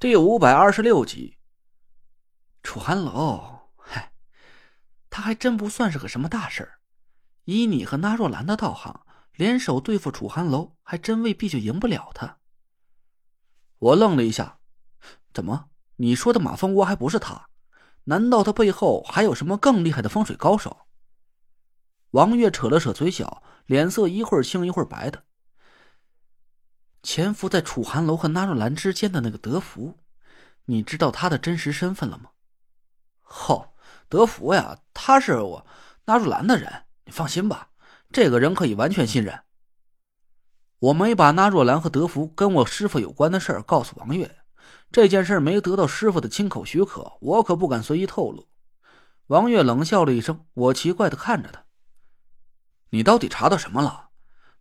第五百二十六集，楚寒楼，嗨，他还真不算是个什么大事儿。以你和纳若兰的道行，联手对付楚寒楼，还真未必就赢不了他。我愣了一下，怎么？你说的马蜂窝还不是他？难道他背后还有什么更厉害的风水高手？王月扯了扯嘴角，脸色一会儿青一会儿白的。潜伏在楚寒楼和纳若兰之间的那个德福，你知道他的真实身份了吗？哦，德福呀，他是我纳若兰的人，你放心吧，这个人可以完全信任。我没把纳若兰和德福跟我师傅有关的事儿告诉王月，这件事没得到师傅的亲口许可，我可不敢随意透露。王月冷笑了一声，我奇怪的看着他：“你到底查到什么了？”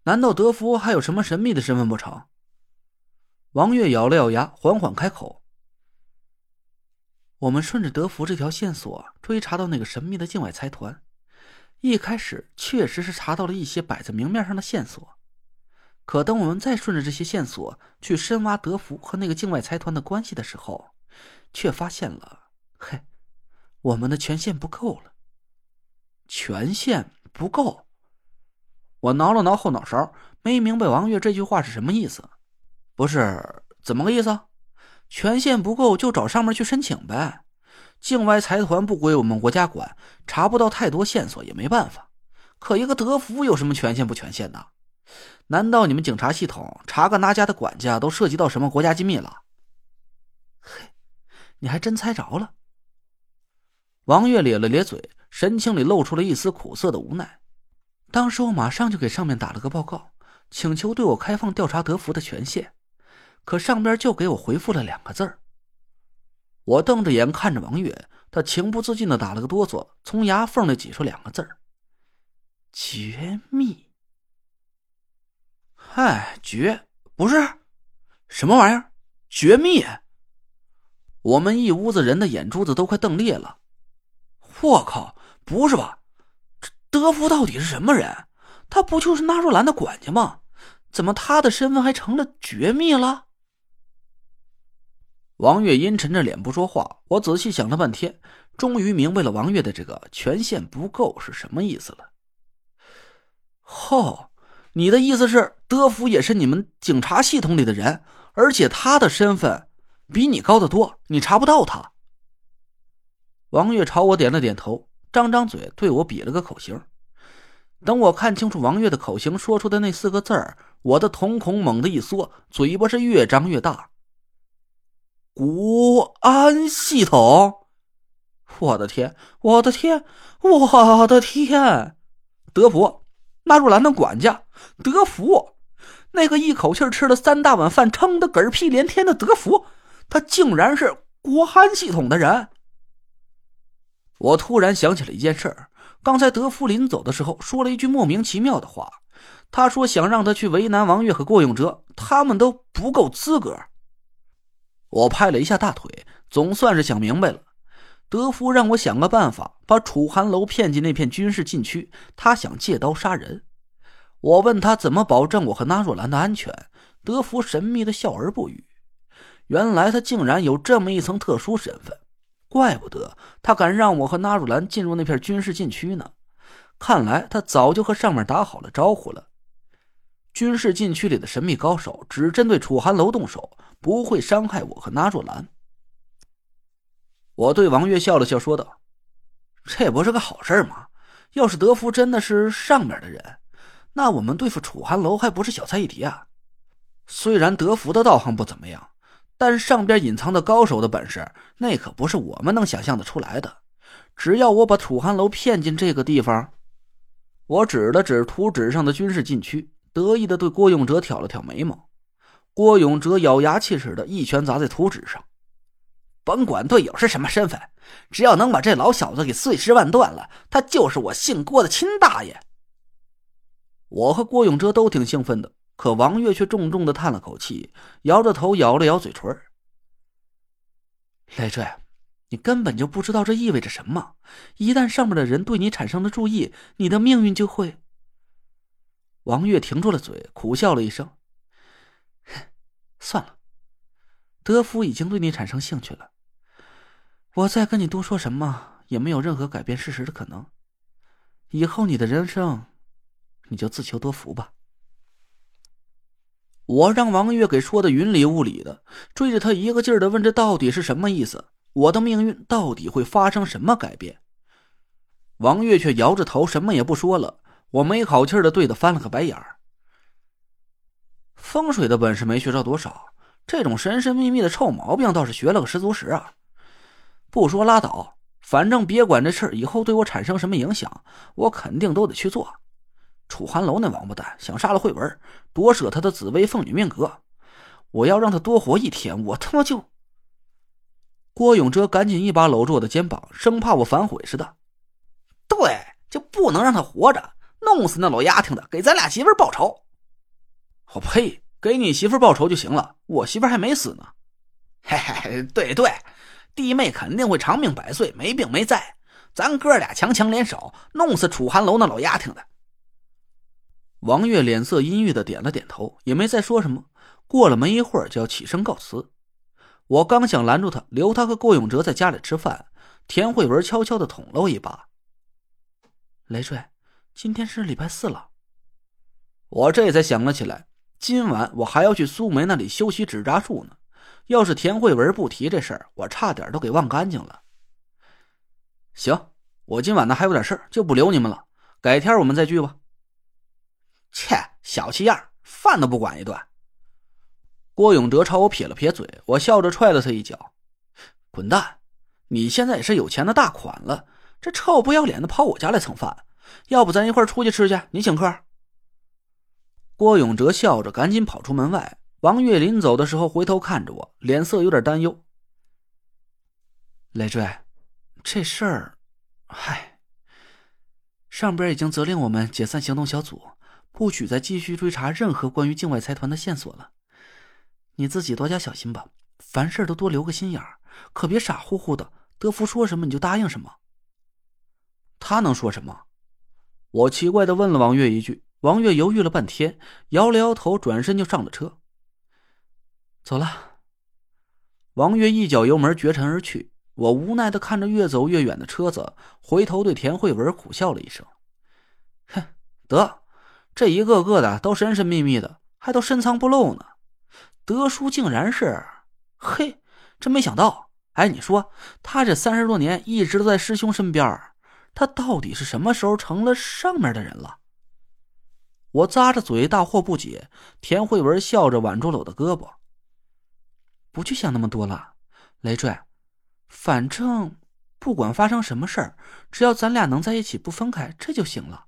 难道德福还有什么神秘的身份不成？王月咬了咬牙，缓缓开口：“我们顺着德福这条线索追查到那个神秘的境外财团，一开始确实是查到了一些摆在明面上的线索。可等我们再顺着这些线索去深挖德福和那个境外财团的关系的时候，却发现了，嘿，我们的权限不够了。权限不够。”我挠了挠后脑勺，没明白王月这句话是什么意思。不是怎么个意思？权限不够就找上面去申请呗。境外财团不归我们国家管，查不到太多线索也没办法。可一个德福有什么权限不权限的？难道你们警察系统查个哪家的管家都涉及到什么国家机密了？嘿，你还真猜着了。王月咧了咧嘴，神情里露出了一丝苦涩的无奈。当时我马上就给上面打了个报告，请求对我开放调查德福的权限，可上边就给我回复了两个字儿。我瞪着眼看着王月，他情不自禁的打了个哆嗦，从牙缝里挤出两个字儿：“绝密。”嗨，绝不是什么玩意儿，绝密！我们一屋子人的眼珠子都快瞪裂了。我靠，不是吧？德福到底是什么人？他不就是纳若兰的管家吗？怎么他的身份还成了绝密了？王月阴沉着脸不说话。我仔细想了半天，终于明白了王月的这个权限不够是什么意思了。哦，你的意思是德福也是你们警察系统里的人，而且他的身份比你高得多，你查不到他。王月朝我点了点头。张张嘴对我比了个口型，等我看清楚王月的口型说出的那四个字儿，我的瞳孔猛地一缩，嘴巴是越张越大。国安系统，我的天，我的天，我的天！德福，纳若兰的管家，德福，那个一口气吃了三大碗饭，撑得嗝屁连天的德福，他竟然是国安系统的人。我突然想起了一件事，刚才德福临走的时候说了一句莫名其妙的话，他说想让他去为难王月和郭永哲，他们都不够资格。我拍了一下大腿，总算是想明白了。德福让我想个办法把楚寒楼骗进那片军事禁区，他想借刀杀人。我问他怎么保证我和纳若兰的安全，德福神秘的笑而不语。原来他竟然有这么一层特殊身份。怪不得他敢让我和纳若兰进入那片军事禁区呢，看来他早就和上面打好了招呼了。军事禁区里的神秘高手只针对楚寒楼动手，不会伤害我和纳若兰。我对王月笑了笑，说道：“这不是个好事吗？要是德福真的是上面的人，那我们对付楚寒楼还不是小菜一碟啊？虽然德福的道行不怎么样。”但上边隐藏的高手的本事，那可不是我们能想象的出来的。只要我把楚寒楼骗进这个地方，我指了指图纸上的军事禁区，得意的对郭永哲挑了挑眉毛。郭永哲咬牙切齿的一拳砸在图纸上，甭管队友是什么身份，只要能把这老小子给碎尸万段了，他就是我姓郭的亲大爷。我和郭永哲都挺兴奋的。可王月却重重的叹了口气，摇着头，咬了咬嘴唇。累赘，你根本就不知道这意味着什么。一旦上面的人对你产生了注意，你的命运就会……王月停住了嘴，苦笑了一声：“算了。”德福已经对你产生兴趣了。我再跟你多说什么，也没有任何改变事实的可能。以后你的人生，你就自求多福吧。我让王月给说的云里雾里的，追着他一个劲儿的问：“这到底是什么意思？我的命运到底会发生什么改变？”王月却摇着头，什么也不说了。我没好气的对他翻了个白眼儿。风水的本事没学着多少，这种神神秘秘的臭毛病倒是学了个十足十啊！不说拉倒，反正别管这事儿以后对我产生什么影响，我肯定都得去做。楚寒楼那王八蛋想杀了慧文，夺舍他的紫薇凤女命格。我要让他多活一天，我他妈就……郭永哲赶紧一把搂住我的肩膀，生怕我反悔似的。对，就不能让他活着，弄死那老丫头的，给咱俩媳妇报仇。我呸！给你媳妇报仇就行了，我媳妇还没死呢。嘿嘿，对对，弟妹肯定会长命百岁，没病没灾。咱哥俩强强联手，弄死楚寒楼那老丫头的。王月脸色阴郁的点了点头，也没再说什么。过了没一会儿，就要起身告辞。我刚想拦住他，留他和郭永哲在家里吃饭，田慧文悄悄的捅了我一把。雷坠，今天是礼拜四了。我这才想了起来，今晚我还要去苏梅那里修习纸扎术呢。要是田慧文不提这事儿，我差点都给忘干净了。行，我今晚呢还有点事儿，就不留你们了。改天我们再聚吧。切，小气样，饭都不管一顿。郭永哲朝我撇了撇嘴，我笑着踹了他一脚：“滚蛋！你现在也是有钱的大款了，这臭不要脸的跑我家来蹭饭，要不咱一块出去吃去？你请客。”郭永哲笑着赶紧跑出门外。王月临走的时候回头看着我，脸色有点担忧：“累赘，这事儿，嗨，上边已经责令我们解散行动小组。”不许再继续追查任何关于境外财团的线索了。你自己多加小心吧，凡事都多留个心眼儿，可别傻乎乎的。德福说什么你就答应什么。他能说什么？我奇怪的问了王月一句。王月犹豫了半天，摇了摇头，转身就上了车。走了。王月一脚油门绝尘而去。我无奈的看着越走越远的车子，回头对田慧文苦笑了一声：“哼，得。”这一个个的都神神秘秘的，还都深藏不露呢。德叔竟然是，嘿，真没想到。哎，你说他这三十多年一直都在师兄身边，他到底是什么时候成了上面的人了？我咂着嘴，大惑不解。田慧文笑着挽住了我的胳膊，不去想那么多了，雷坠，反正不管发生什么事儿，只要咱俩能在一起不分开，这就行了。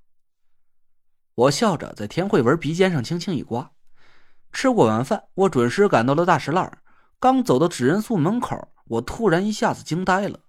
我笑着在田慧文鼻尖上轻轻一刮。吃过晚饭，我准时赶到了大石烂刚走到纸人宿门口，我突然一下子惊呆了。